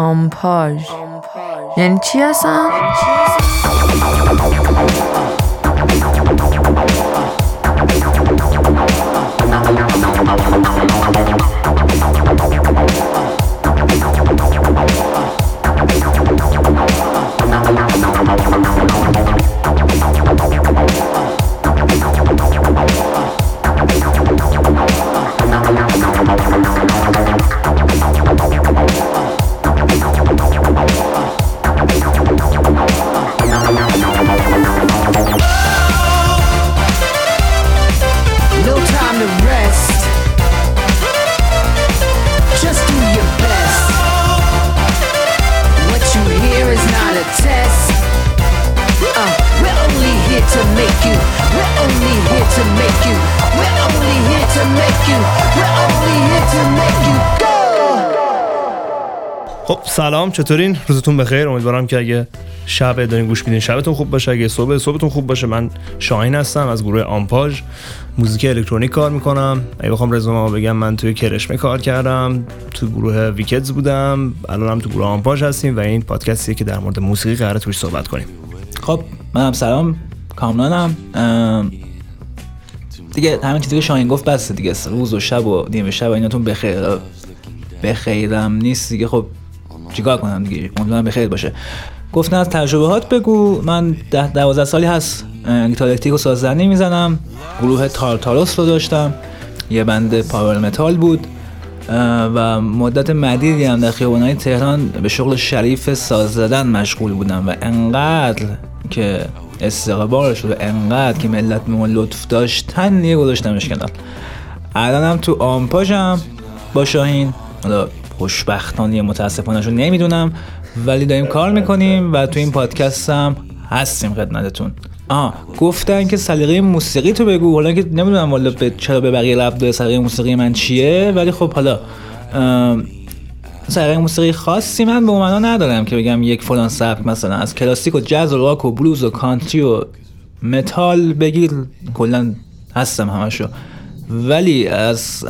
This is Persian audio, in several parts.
آمپاژ یعنی چی هستن؟ سلام چطورین؟ روزتون بخیر. امیدوارم که اگه شب دارین گوش میدین شبتون خوب باشه. اگه صبح صبحتون خوب باشه من شاهین هستم. از گروه آمپاژ موزیک الکترونیک کار می‌کنم. اگه بخوام رزومه بگم من توی کرشمه کار کردم. تو گروه ویکدز بودم. الانم تو گروه آمپاژ هستیم و این پادکستیه که در مورد موسیقی قراره توش صحبت کنیم. خب منم سلام. کامرانم. ام، دیگه همین چیزی که شاهین گفت بس دیگه. روز و شب و نیمه شب و ایناتون بخیر. بخیرم نیست دیگه. خب چیکار کنم دیگه؟ امیدوارم بخیر باشه. گفتن از تجربهات بگو. من ده دوازده سالی هست گیتار الکتریک و سازنی می‌زنم. گروه تارتاروس رو داشتم. یه band power metal بود. و مدت مدیدی هم در خیابانهای تهران به شغل شریف ساز زدن مشغول بودم و انقدر که استقبال شد و انقدر که ملت به ما لطف داشتن دیگه گذاشتمش کنار. الانم تو آمپاژم با شاهین. حالا خوشبختانه متاسفانه رو نمی‌دونم ولی داریم کار می‌کنیم و تو این پادکست هم هستیم خدمتتون. آه گفتن که سلیقه موسیقی تو بگو. حالا که نمی‌دونم والا به چرا به بقیه ربط داره سلیقه موسیقی من چیه ولی خب حالا سلیقه موسیقی خاصی من به معنا ندارم که بگم یک فلان سبک مثلا از کلاسیک و جاز و راک و بلوز و کانتری و متال بگیر کلا هستم همشو. ولی از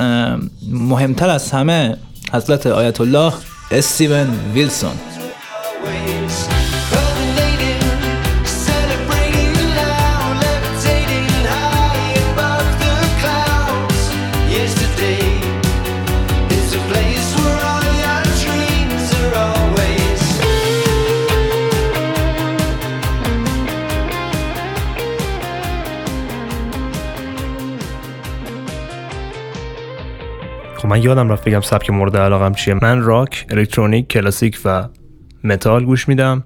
مهمتر از همه حضرت آیت الله استیون ویلسون. خب من یادم رفت بگم سبک مورد علاقم چیه. من راک الکترونیک کلاسیک و متال گوش میدم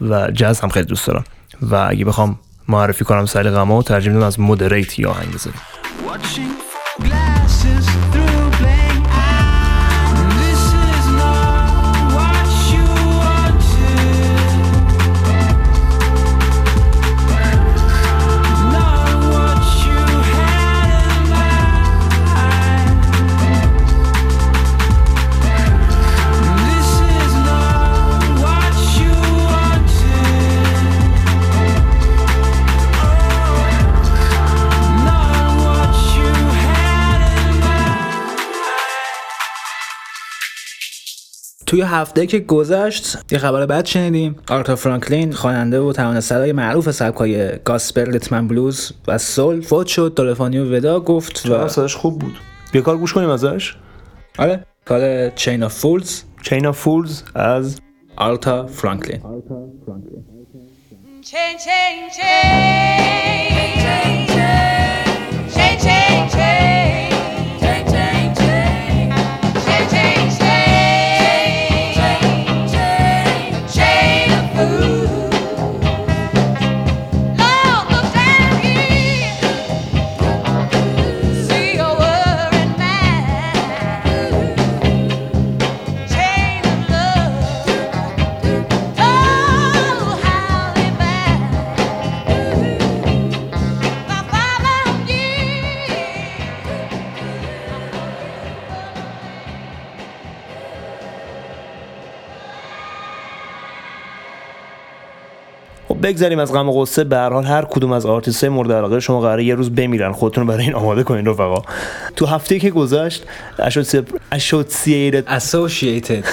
و جاز هم خیلی دوست دارم. و اگه بخوام معرفی کنم سلیقه‌مو میدم از مودریت یا آهنگ توی هفته که گذشت یه خبر بد شنیدیم. آرتا فرانکلین خواننده و ترانه‌سرای معروف سبکای gospel rhythm and blues و soul فوت شد. تلفنی و ودا گفت و صداش خوب بود. بیا کار گوش کنیم ازش؟ آره. کار Chain of Fools Chain of Fools از آرتا فرانکلین. Chain, chain, chain. بگذریم از غم و غصه به هر حال هر کدوم از آرتیست مورد علاقه شما قراره یه روز بمیرن خودتون برای این آماده کنین رفقا. تو هفته که گذشت Associated Associated.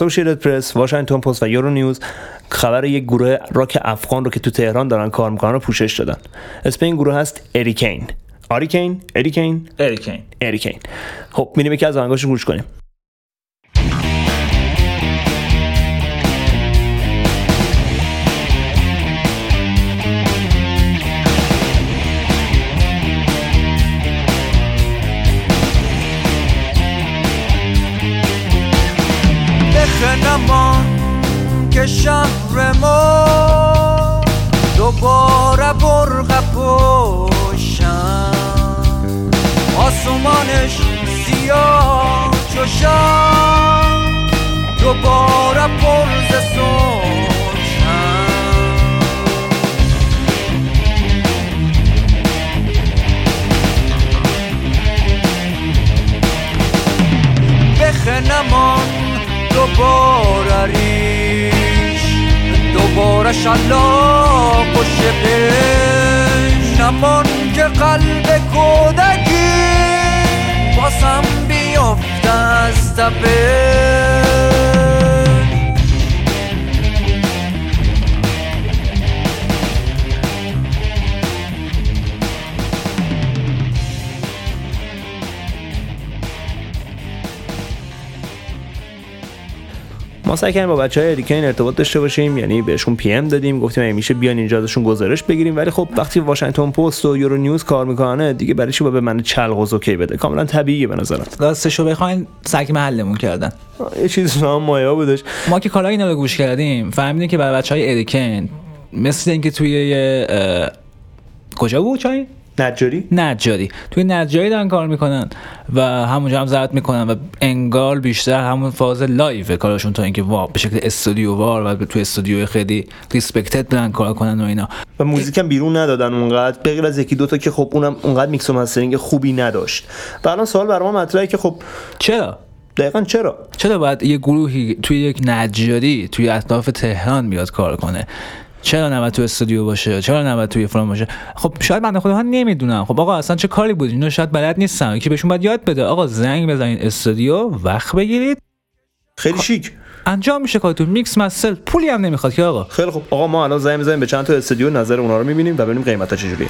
اسوشیتد پرس واشنگتن پست و یورو نیوز خبر یک گروه راک افغان رو که تو تهران دارن کار می‌کنن رو پوشش دادن. اسم این گروه هست اریکین آریکین اریکین اریکین اریکین خب میریم یکی از آهنگاشو گوش کنیم. بخنمان که شهر ما دوباره برق پوشن آسمانش سیاه چوشن دوباره پر ز سوشن بخنمان دوباره ریش. دوباره شلاق و شپش نمان که قلب کودکی باسم بیفته از تپش ما سعی کردیم با بچه های اریکین ارتباط داشته باشیم یعنی بهشون پی ام دادیم گفتیم میشه بیان اینجا ازشون گزارش بگیریم. ولی خب وقتی واشنگتن پست و یورو نیوز کار می‌کنه دیگه برای چی با به من چلق و زوکی بده؟ کاملا طبیعیه به نظرم. راستشو بخواین سگ محلمون کردن. یه چیز هم مایا بودش. ما که کارهای اینا رو گوش کردیم فهمیدیم که برای بچه های اریکن مثل اینکه توی کجا بود چای؟ نجاری؟ نجاری. توی نجاری دارن کار می‌کنن و همونجا هم ضبط می‌کنن و انگار بیشتر همون فاز live کارشون تا اینکه وا به شکل استودیو وار و توی استودیو خیلی respected برن کار کنن و اینا. و موزیکم بیرون ندادن اونقدر. به غیر از یکی دوتا که خب اونم اونقدر میکس و mastering خوبی نداشت. و الان سوال برای ما مطرحه که خب چرا؟ دقیقا چرا؟ چرا باید یه گروهی توی یک نجاری توی اطراف تهران بیاد کار کنه؟ چرا نباید تو استودیو باشه؟ چرا نباید توی فلان باشه؟ خب شاید بنده خدا نمی‌دونم. خب آقا اصلا چه کاری بود؟ اینا شاید بلد نیستن. که بهشون باید یاد بده. آقا زنگ بزنید استودیو وقت بگیرید. خیلی شیک. انجام میشه کارتون. میکس مستر پولی هم نمی‌خواد که آقا. خیلی خب آقا ما الان زنگ می‌زنیم به چند تا استودیو نظر اونا رو می‌بینیم و ببینیم قیمتا چجوریه.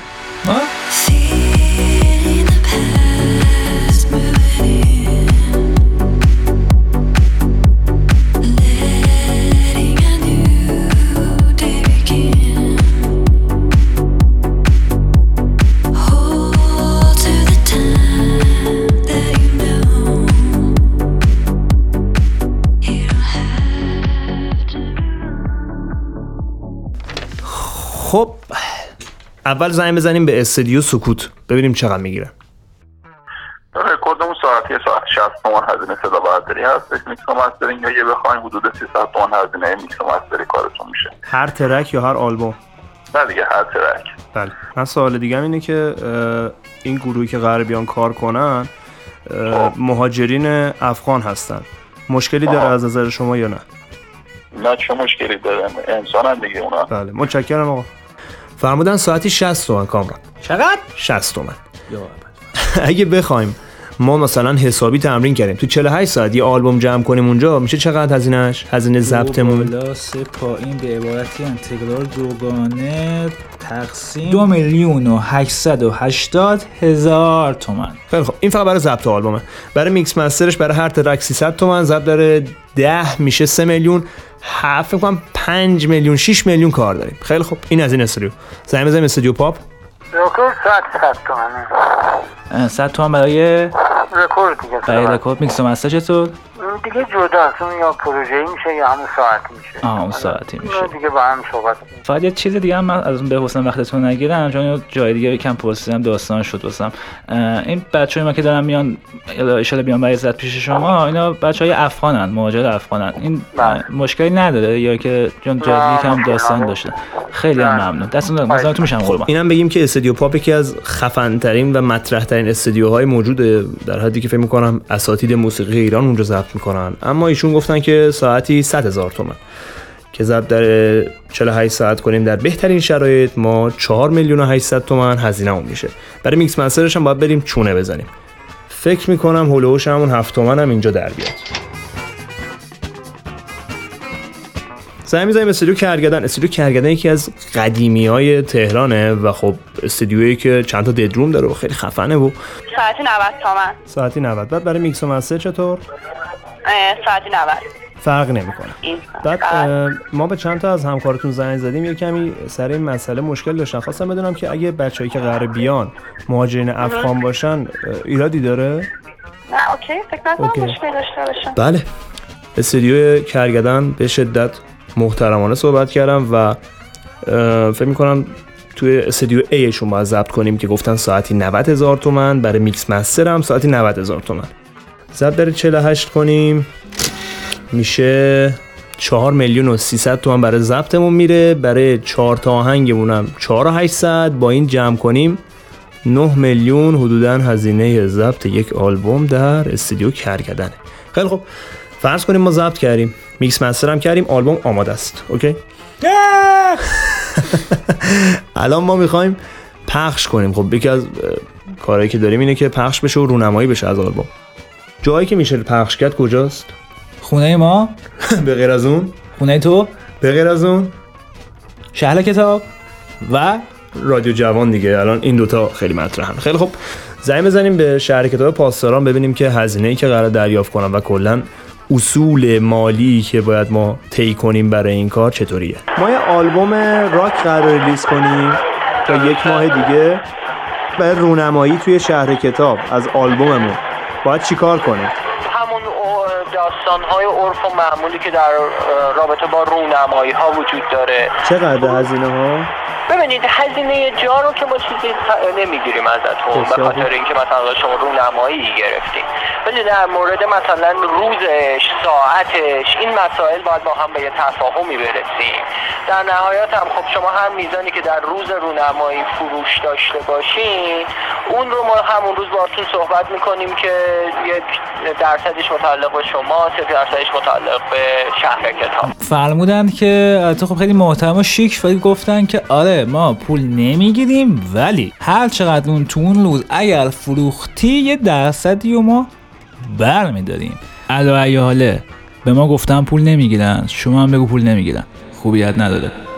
اول زنگ بزنیم به استودیو سکوت. ببینیم چقدر می‌گیره. رکوردمون ساعتی؟ ساعت 60 تومن هزینه صدا برداری هست. میکس و mastering اگه بخوایم حدود 300 تومن هزینه میکس و mastering کارتون میشه. هر track یا هر آلبوم؟ نه دیگه هر track. بله. من سوال دیگه اینه که این گروهی که قرار بیان کار کنن مهاجرین افغان هستن. مشکلی داره آها. از نظر شما یا نه؟ نه چه مشکلی داره؟ انسان هم دیگه اونا. بله. متشکرم آقا. فرمودن ساعتی 60 تومن کامران. چقدر؟ 60 تومن. اگه بخوایم ما مثلا حسابی تمرین کردیم تو 48 ساعت یه آلبوم جمع کنیم اونجا میشه چقدر هزینهش هزینه ضبطمون؟ بالا سه پایین به عبارتی انتگرال دوگانه تقسیم دو میلیون و هشتصد و هشتاد هزار تومن. خیلی خب این فقط برای ضبط آلبومه. برای mix master ش برای هر track 300 تومن ضبط داره 10 میشه 3 میلیون. هفت فکر کنم 5 میلیون 6 میلیون کار داریم. خیلی خب این از این استودیو. زنگ بزنیم استودیو پاپ. رکورد ساعت 100 تومنه. 100 تومن برای رکورد دیگه برای. record mix و master چطور؟ اون دیگه جداست اون یا پروژه‌ای میشه یا همون ساعتی میشه. آه، اون ساعتی میشه. دیگه با هم صحبت فقط یه چیز دیگه هم من از اون به حسن وقتتون نگیرم. چون جای دیگه کم پرسیدم داستان شد واسم. این بچه ما که دارن میان ان بیان برای عزت پیش شما اینا بچه های افغانن مهاجر افغانن. این بله. مشکلی نداره یا که چون جای دیگه کم نه، داستان. داشته خیلی هم. ممنون. دستتون درد مزاحمتون میشم قربان. اینم بگیم که استودیو پاپ یکی از خفن ترین و مطرح ترین استودیوهای موجوده. در حدی که فکر می‌کنم اساتید موسیقی ایران اونجا ضبط می‌کنن. اما ایشون گفتن که ساعتی 100 هزار تومن. که ضبط در 48 ساعت کنیم در بهترین شرایط ما 4 میلیون و 800 تومن هزینه اون میشه. برای mix master ش هم باید بریم چونه بزنیم. فکر می‌کنم حول و حوش همون 7 تومن هم اینجا در بیاد. زنگ می‌زنیم استودیو کرگدن استودیو کرگدن یکی از قدیمی های تهرانه و خب استودیویی که چند تا dead room داره و خیلی خفنه و ساعتی 90 تومن. ساعتی 90 بعد برای میکس و master چطور؟ اه، ساعتی 90 فرق نمی‌کنه. بعد ما به چند تا از همکارتون زنگ زدیم. یه کمی سر این مسئله مشکل داشتن. خواستم بدونم که اگه بچه‌ای که قرار بیان مهاجرین افغان باشن ایرادی داره؟ نه OK. فکر OK. مشکل داشته باشم بله. استودیو کرگدن به شدت محترمانه صحبت کردم و فکر می‌کنم توی استودیو A شون باید ضبط کنیم که گفتن ساعتی 90 هزار تومن برای mix master هم ساعتی 90 هزار تومن. ضبط داره 48 کنیم. میشه 4 میلیون و 300 تومن برای ضبطمون میره. برای 4 تا آهنگمون هم 4 و 800 با این جمع کنیم. 9 میلیون حدودا هزینه ضبط یک آلبوم در استودیو کرگدنه خیلی خب فرض کنیم ما ضبط کردیم. mix master هم کردیم. آلبوم آماده است. OK؟ الان ما می‌خوایم پخش کنیم. خب یکی از کارهایی که داریم اینه که پخش بشه و رونمایی بشه از آلبوم. جایی که میشه پخش کرد کجاست؟ خونه ما. به غیر از اون؟ خونه تو. به غیر از اون؟ شهر کتاب. و رادیو جوان دیگه. الان این دوتا خیلی مطرحن. خیلی خب زنگ بزنیم به شهر کتاب پاسداران ببینیم که هزینه ای که قرار دریافت کنم و کلا اصول مالی که باید ما طی کنیم برای این کار چطوریه؟ ما یه آلبوم راک قرار ریلیز کنیم تا یک ماه دیگه. برای رونمایی توی شهر کتاب از آلبوممون. باید چیکار کنیم؟ همون داستان های عرف و معمولی که در رابطه با رونمایی ها وجود داره. چقدر هزینه ها ببینید هزینه جا رو که ما چیزی نمی‌گیریم ازتون به خاطر. اینکه مثلا شما رونمایی گرفتین. ولی در مورد مثلا روزش ساعتش این مسائل باید با هم به یه تفاهمی برسیم. در نهایت هم خب شما هم میزانی که در روز رونمایی فروش داشته باشین اون رو ما همون روز باتون صحبت می‌کنیم که یک درصدش متعلق به شما سه درصدش متعلق به شهر کتاب. فرمودن که البته خب خیلی محترم و شیک ولی گفتن که آره ما پول نمی‌گیریم ولی هر چقدر اون تو اون روز اگر فروختی یه درصدی و ما بر میداریم علا ای حاله به ما گفتن پول نمی‌گیرن شما هم بگو پول نمی‌گیرن. خوبیت نداره.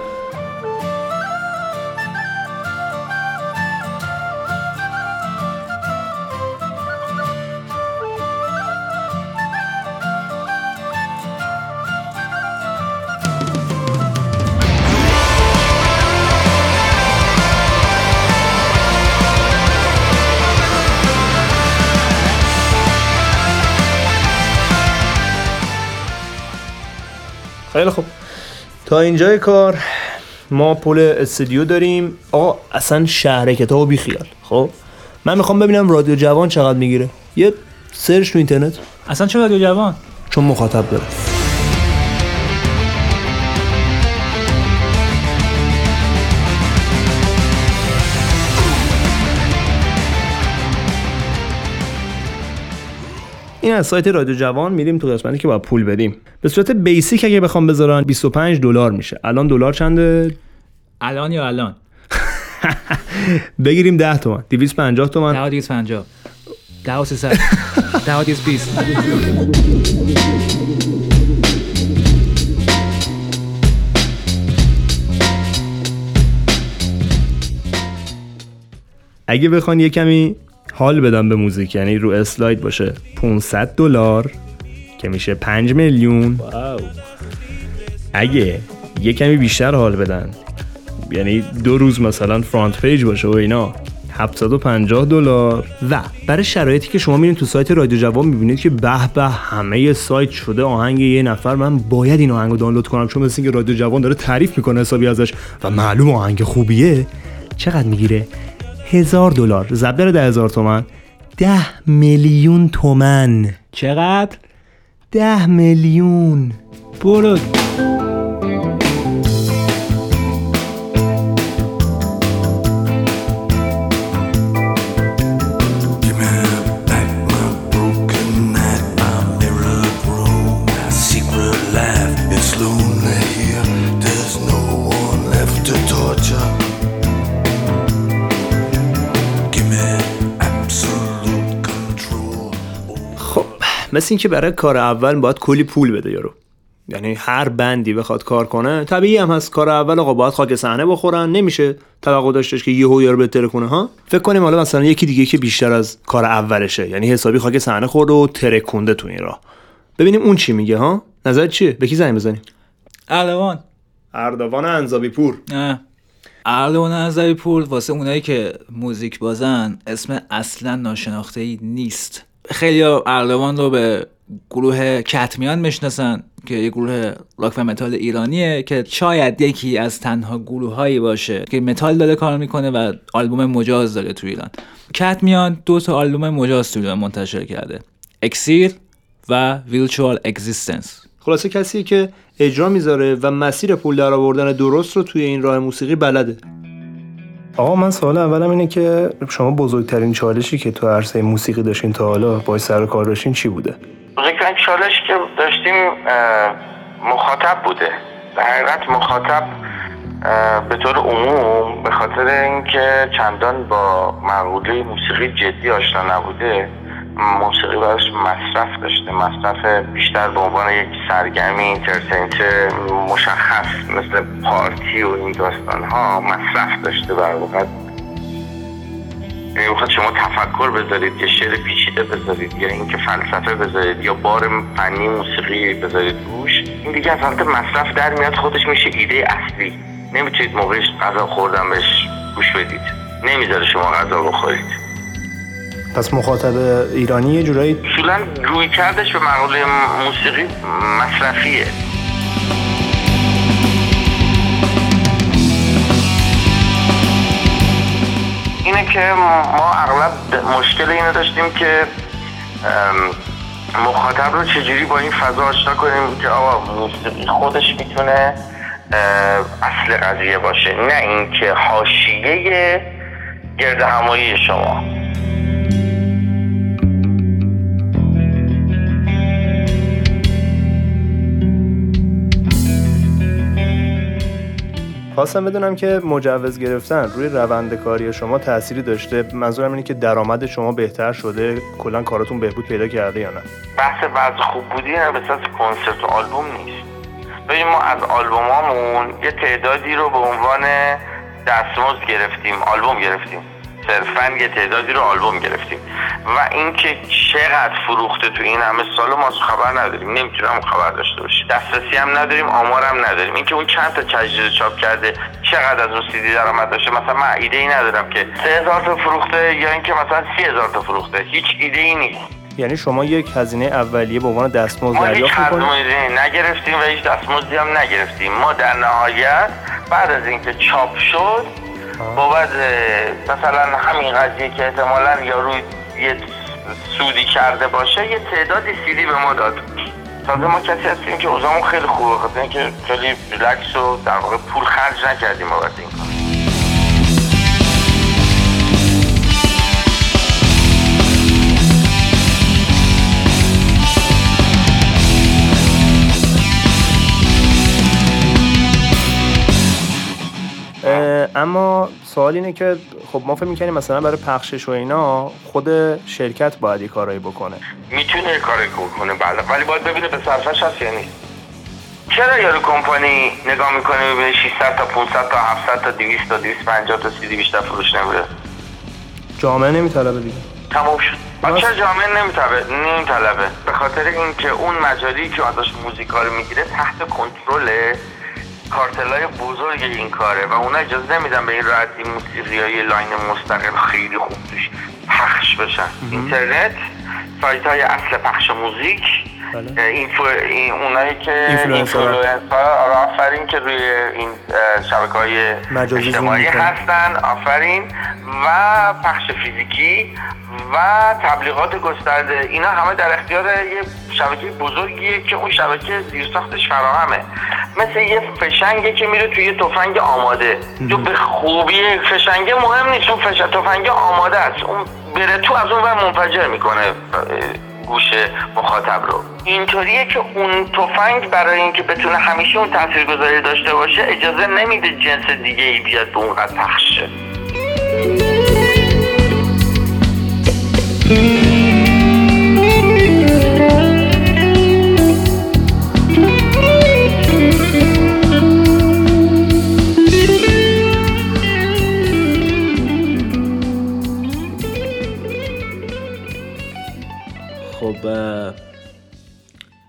تا اینجای کار ما پول استودیو داریم. آقا اصلا شهر کتاب بی خیال خب؟ من می‌خوام ببینم رادیو جوان چقدر می‌گیره. یه سرچ تو اینترنت. اصلا چه رادیو جوان؟ چون مخاطب داره. این از سایت رادیو جوان میریم تو قسمتی که باید پول بدیم. به صورت بیسیک اگه بخوام بذارن 25 دلار میشه. الان دلار چنده؟ الان یا الان؟ بگیریم 10 تومن. 250 تومن. ده دیگه پنجاه. ده و سیصد. ده و دیگه بیست. اگه بخوان یه کمی حال بدم به موزیک. یعنی رو اسلاید باشه 500 دلار که میشه 5 میلیون. اگه یه کمی بیشتر حال بدن. یعنی دو روز مثلا فرانت پیج باشه و اینا. 750 دلار. و برای شرایطی که شما میرین تو سایت رادیو جوان می‌بینید که به به همه سایت شده آهنگ یه نفر. من باید این آهنگ رو دانلود کنم چون مثل اینکه رادیو جوان داره تعریف می‌کنه حسابی ازش و معلوم آهنگ خوبیه. چقدر می‌گیره؟ هزار دلار. ضرب داره ده هزار تومن. ده میلیون تومن. چقدر؟ ده میلیون. برو. مثل اینکه برای کار اول باید کلی پول بده یارو. یعنی هر بندی بخواد کار کنه طبیعی هم هست. کار اول آقا باید خاک صحنه بخورن. نمیشه توقع داشتش که یهو یارو بهتره کنه ها؟ فکر کنیم حالا مثلا یکی دیگه که بیشتر از کار اولشه. یعنی حسابی خاک صحنه خورده و ترکونده تو این راه. ببینیم اون چی میگه ها؟ نظر چیه؟ به کی زنگ بزنیم؟ اردوان. اردوان انزابی پور نه. اردوان نظری پول واسه اونایی که موزیک بازن اسم اصلا ناشناخته ای نیست. خیلی اردوان رو به گروه کتمیان می‌شناسن که یه گروه راک و متال ایرانیه که شاید یکی از تنها گروه هایی باشه که متال داره کار می‌کنه و آلبوم مجاز داره تو ایران. کتمیان دو تا آلبوم مجاز تو ایران منتشر کرده اکسیر و Virtual Existence خلاصه کسی که اجرا می‌ذاره و مسیر پول در آوردن درست رو توی این راه موسیقی بلده. آقا من سوال اولم اینه که شما بزرگترین چالشی که تو عرصه موسیقی داشتین تا حالا با سر کار داشتین چی بوده؟ بزرگترین چالش که داشتیم مخاطب بوده. در حقیقت مخاطب به طور عموم به خاطر اینکه چندان با مقوله موسیقی جدی آشنا نبوده. موسیقی براش مصرف داشته. مصرف بیشتر به عنوان یک سرگرمی اینترتینت مشخص مثل پارتی و این داستان ها مصرف داشته در واقع یعنی بخواد شما تفکر بذارید یا شعر پیچیده بذارید یا اینکه فلسفه بذارید یا بار فنی موسیقی بذارید روش. این دیگه از مصرف در میاد خودش میشه ایده اصلی. نمی‌تونید موقعش غذا خوردن بهش گوش بدید. نمی‌ذاره شما غذا بخورید. پس مخاطب ایرانی یه جورایی اصولا روی کردش به مقوله موسیقی مصرفیه. اینه که ما اغلب مشکل اینو داشتیم که مخاطب رو چجوری با این فضا آشنا کنیم که آقا موسیقی خودش می‌تونه اصل قضیه باشه نه اینکه حاشیه گرد همایی شما. خواستم بدونم که مجوز گرفتن روی روند کاری شما تأثیری داشته. منظورم اینه که درآمد شما بهتر شده. کلا کاراتون بهبود پیدا کرده یا نه؟ بحث وضع خوب بودی نه اساس کنسرت و آلبوم نیست. ببین ما از آلبومامون یه تعدادی رو به عنوان دستمزد گرفتیم آلبوم گرفتیم. صرفا یه تعدادی رو آلبوم گرفتیم. و اینکه چقدر فروخته تو این همه سال ما از خبر نداریم. نمی‌تونم خبر داشته باشیم دسترسی هم نداریم آمار هم نداریم. اینکه اون چند تا تجدید چاپ کرده چقدر از اون سیدی درآمد داشته. مثلا من ایده ای ندارم که سه هزار تا فروخته یا اینکه مثلا سی هزار تا فروخته. هیچ ایده ای نیست. یعنی شما یک هزینه اولیه به عنوان دستمزد ما دریافت می‌کنید؟ هزینه نگرفتیم و هیچ دستمزدی هم نگرفتیم. ما در نهایت بعد از اینکه چاپ شد بابت مثلا همین قضیه که احتمالا یارو یه سودی کرده باشه یه تعدادی سیدی به ما داد. تازه ما کسی هستیم که اوضاعمون خیلی خوبه خاطر اینکه خیلی ریلکس و در واقع پول خرج نکردیم بابت این کار. اما سوال اینه که خب ما فکر می‌کنیم مثلا برای پخشش و اینا خود شرکت باید یه کارایی بکنه. می‌تونه یه کاری کنه بله. ولی باید ببینه به صرفش هست یا نیست. چرا یارو کمپانی نگاه می‌کنه می‌بینه 600 تا 500 تا 700 تا 200 تا 250 تا سیدی بیشتر فروش نمیره جامعه نمیطلبه دیگه. تموم شد. چرا جامعه نمیطلبه؟ نمیطلبه. به خاطر اینکه اون مجالی که ازش موزیکا رو می‌گیره تحت کنترل کارتلای بزرگ این کاره و اونا اجازه نمیدن به این راحتی موسیقی های line مستقل خیلی خوب توش پخش بشن. اینترنت سایت های اصل پخش موزیک این اونایی که. اینفلوئنسرها آره آفرین که روی این شبکه های مجازی اجتماعی. هستن آفرین. و پخش فیزیکی و تبلیغات گسترده. اینا همه در اختیار یه شبکه بزرگیه که اون شبکه زیرساختش فراهمه. مثل یه فشنگه که میره توی یه تفنگ آماده. تو به خوبی فشنگه مهم نیست اون فش... تفنگ آماده است. اون بره تو از اون ور منفجر می‌کنه. گوش مخاطب رو. اینطوریه که اون تفنگ برای اینکه بتونه همیشه اون تاثیرگذاری داشته باشه اجازه نمیده جنس دیگه ای بیاد به اونقدر پخش شه.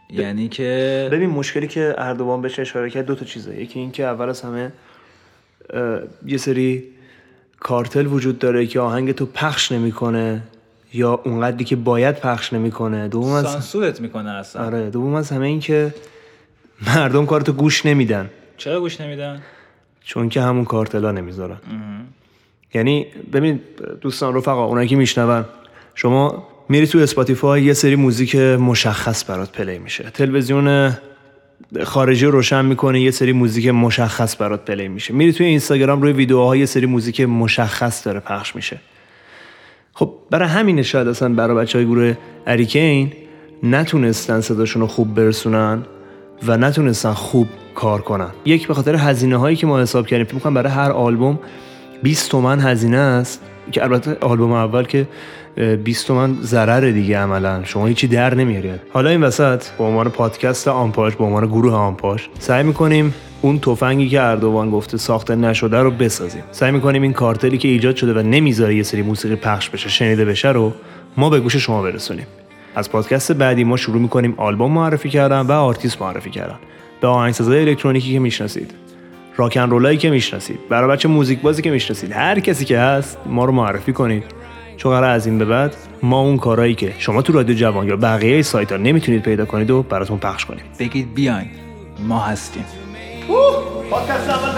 یعنی که ببین مشکلی که اردوان بهش اشاره کرد دو تا چیزه. یکی این که اول از همه یه سری کارتل وجود داره که آهنگ تو پخش نمی‌کنه یا اونقدری که باید پخش نمی‌کنه. دوم از سانسورت می‌کنه اصلا. آره دوم از همه این که مردم کارتو گوش نمیدن. چرا گوش نمیدن؟ چون که همون کارتلا نمی‌ذارن. یعنی ببین دوستان رفقا اونایی که میشنون شما میری تو اسپاتیفای یه سری موزیک مشخص برات play میشه. تلویزیون خارجی رو روشن می‌کنه یه سری موزیک مشخص برات play میشه. میری توی اینستاگرام روی ویدیوها یه سری موزیک مشخص داره پخش میشه. خب برای همین شاید اصلا برای بچه های گروه اریکین نتونستن صداشون رو خوب برسونن و نتونستن خوب کار کنن. یک به خاطر هزینه هایی که ما حساب کردیم. فکر برای هر آلبوم 20 تومن هزینه است. که البته آلبوم اول که اه، 20 تومن ضرر دیگه عملا. شما هیچی در نمیارید. حالا این وسط به عنوان پادکست آمپاش به عنوان گروه آمپاش سعی می‌کنیم اون تفنگی که اردوان گفته ساخته نشده رو بسازیم. سعی می‌کنیم این کارتلی که ایجاد شده و نمی‌ذاره یه سری موسیقی پخش بشه شنیده بشه رو ما به گوش شما برسونیم. از پادکست بعدی ما شروع می‌کنیم آلبوم معرفی کردن و آرتیست معرفی کردن. به آهنگسازای الکترونیکی که می‌شناسید. راکن رولایی که می‌شناسید برای بچه موزیک بازی که می‌شناسید هر کسی که هست ما رو معرفی کنید. چون قرار از این به بعد ما اون کارهایی که شما تو رادیو جوان یا بقیه سایت ها نمی‌تونید پیدا کنید و براتون پخش کنیم. بگید بیاین ما هستیم. پادکست اول